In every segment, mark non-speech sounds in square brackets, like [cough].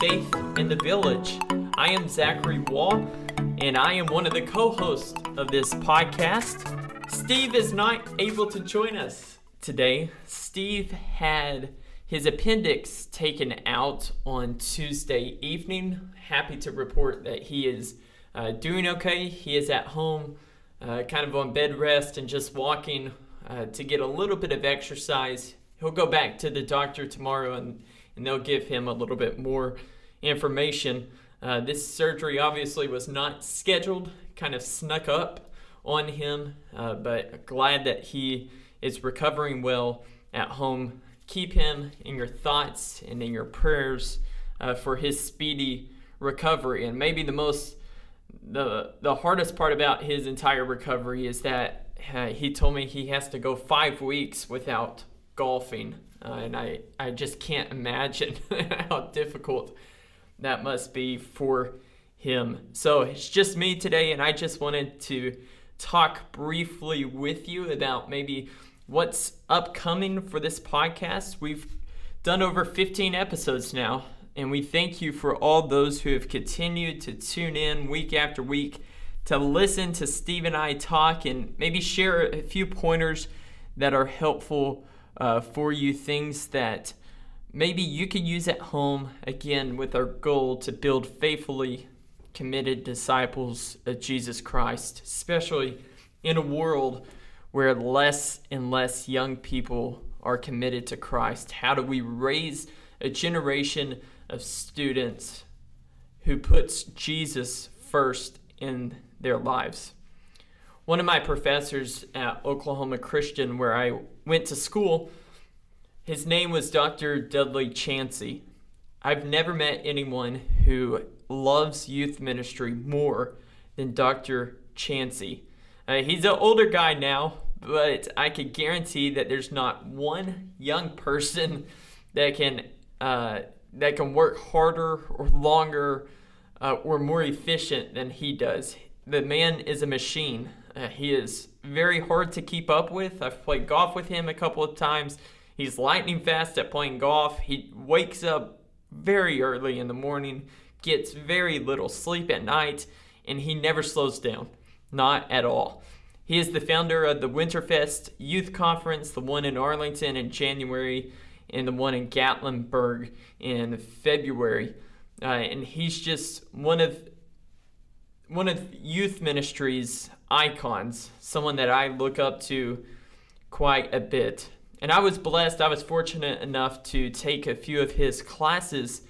Faith in the Village. I am Zachary Wall, and I am one of the co hosts of this podcast. Steve is not able to join us today. Steve had his appendix taken out on Tuesday evening. Happy to report that he is uh, doing okay. He is at home, uh, kind of on bed rest and just walking uh, to get a little bit of exercise. He'll go back to the doctor tomorrow and, and they'll give him a little bit more information. Uh, this surgery obviously was not scheduled, kind of snuck up on him, uh, but glad that he is recovering well at home. Keep him in your thoughts and in your prayers uh, for his speedy recovery. And maybe the most the the hardest part about his entire recovery is that uh, he told me he has to go five weeks without golfing, uh, and I I just can't imagine [laughs] how difficult that must be for him. So it's just me today, and I just wanted to talk briefly with you about maybe what's upcoming for this podcast. We've done over 15 episodes now, and we thank you for all those who have continued to tune in week after week to listen to Steve and I talk and maybe share a few pointers that are helpful uh, for you, things that maybe you could use at home, again, with our goal to build faithfully committed disciples of Jesus Christ, especially in a world where less and less young people are committed to Christ. How do we raise a generation of students who puts Jesus first in their lives? One of my professors at Oklahoma Christian, where I went to school, his name was Dr. Dudley Chancey. I've never met anyone who loves youth ministry more than Dr. Chancey. Uh, he's an older guy now, but I can guarantee that there's not one young person that can uh, that can work harder or longer uh, or more efficient than he does. The man is a machine. Uh, he is very hard to keep up with. I've played golf with him a couple of times. He's lightning fast at playing golf. He wakes up very early in the morning, gets very little sleep at night, and he never slows down. Not at all. He is the founder of the Winterfest Youth Conference, the one in Arlington in January, and the one in Gatlinburg in February. Uh, and he's just one of one of youth ministry's icons, someone that I look up to quite a bit. And I was blessed, I was fortunate enough to take a few of his classes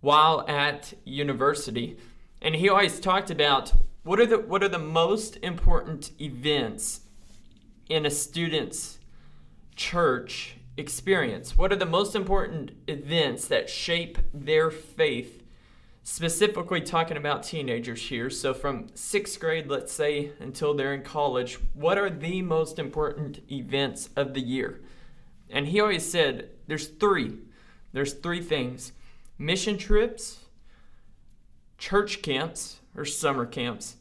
while at university. And he always talked about what are the what are the most important events in a student's church experience? What are the most important events that shape their faith? Specifically, talking about teenagers here. So, from sixth grade, let's say, until they're in college, what are the most important events of the year? And he always said there's three. There's three things mission trips, church camps or summer camps,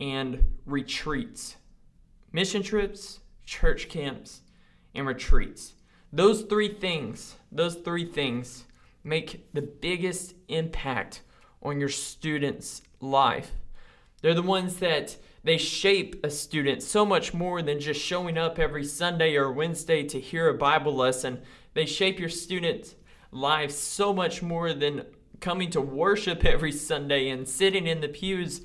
and retreats. Mission trips, church camps, and retreats. Those three things, those three things make the biggest impact on your student's life. They're the ones that they shape a student so much more than just showing up every Sunday or Wednesday to hear a Bible lesson. They shape your student's life so much more than coming to worship [laughs] every Sunday and sitting in the pews.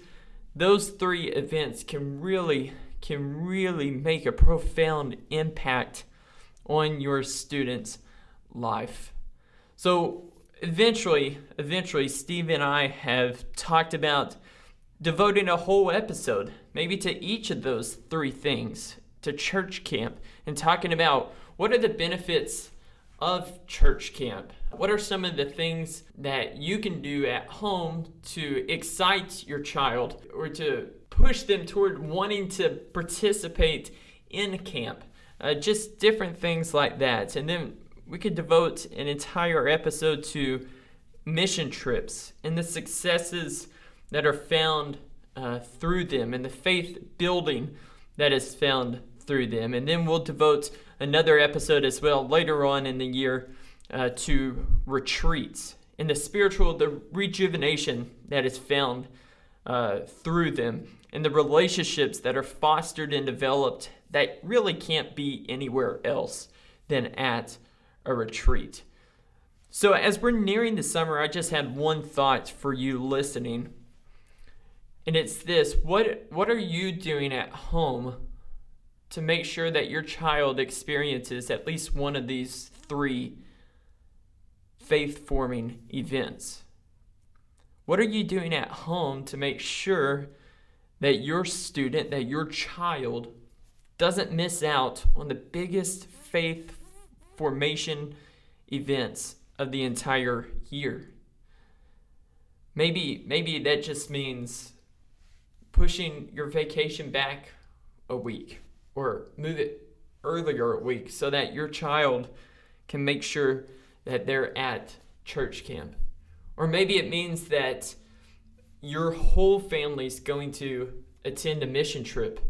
Those three events can really can really make a profound impact on your student's life. So eventually, eventually Steve and I have talked about devoting a whole episode maybe to each of those three things to church camp and talking about what are the benefits of church camp what are some of the things that you can do at home to excite your child or to push them toward wanting to participate in camp? Uh, just different things like that. And then we could devote an entire episode to mission trips and the successes that are found uh, through them and the faith building that is found through them. And then we'll devote another episode as well later on in the year uh, to retreats and the spiritual, the rejuvenation that is found uh, through them, and the relationships that are fostered and developed that really can't be anywhere else than at a retreat. So, as we're nearing the summer, I just had one thought for you listening. And it's this what, what are you doing at home to make sure that your child experiences at least one of these three faith forming events? What are you doing at home to make sure that your student, that your child, doesn't miss out on the biggest faith formation events of the entire year? Maybe maybe that just means pushing your vacation back a week or move it earlier a week so that your child can make sure that they're at church camp. Or maybe it means that your whole family's going to attend a mission trip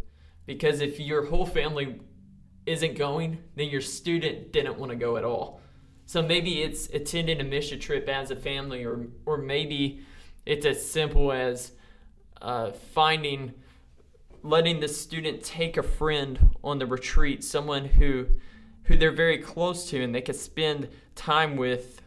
because if your whole family isn't going, then your student didn't want to go at all. So maybe it's attending a mission trip as a family, or or maybe it's as simple as uh, finding, letting the student take a friend on the retreat, someone who who they're very close to and they can spend time with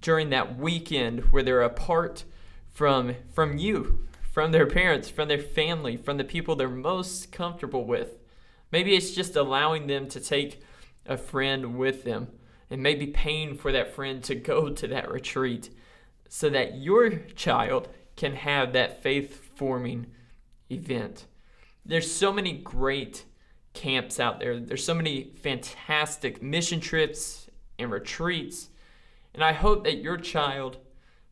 during that weekend where they're apart from from you, from their parents, from their family, from the people they're most comfortable with. Maybe it's just allowing them to take a friend with them and maybe paying for that friend to go to that retreat so that your child can have that faith forming event. There's so many great camps out there. There's so many fantastic mission trips and retreats. And I hope that your child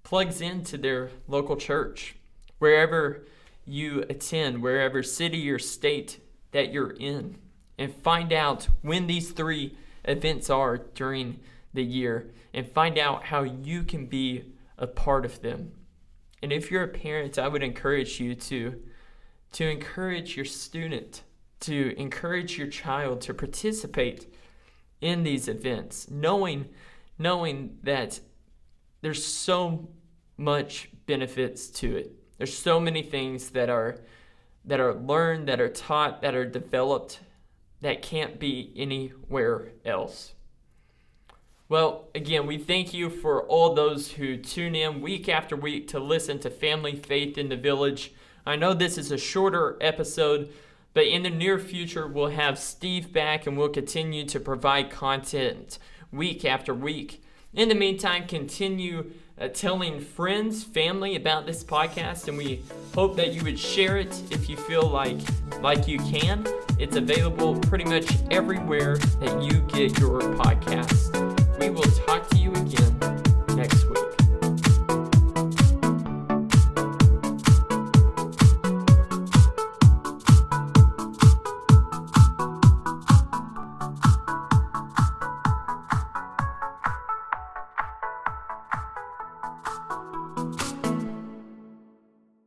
plugs into their local church, wherever you attend, wherever city or state that you're in, and find out when these three events are during the year and find out how you can be a part of them. And if you're a parent, I would encourage you to to encourage your student, to encourage your child to participate in these events, knowing knowing that there's so much benefits to it. There's so many things that are that are learned, that are taught, that are developed that can't be anywhere else. Well, again, we thank you for all those who tune in week after week to listen to Family Faith in the Village. I know this is a shorter episode, but in the near future, we'll have Steve back and we'll continue to provide content week after week. In the meantime, continue uh, telling friends, family about this podcast, and we hope that you would share it if you feel like like you can. It's available pretty much everywhere that you get your podcast. We will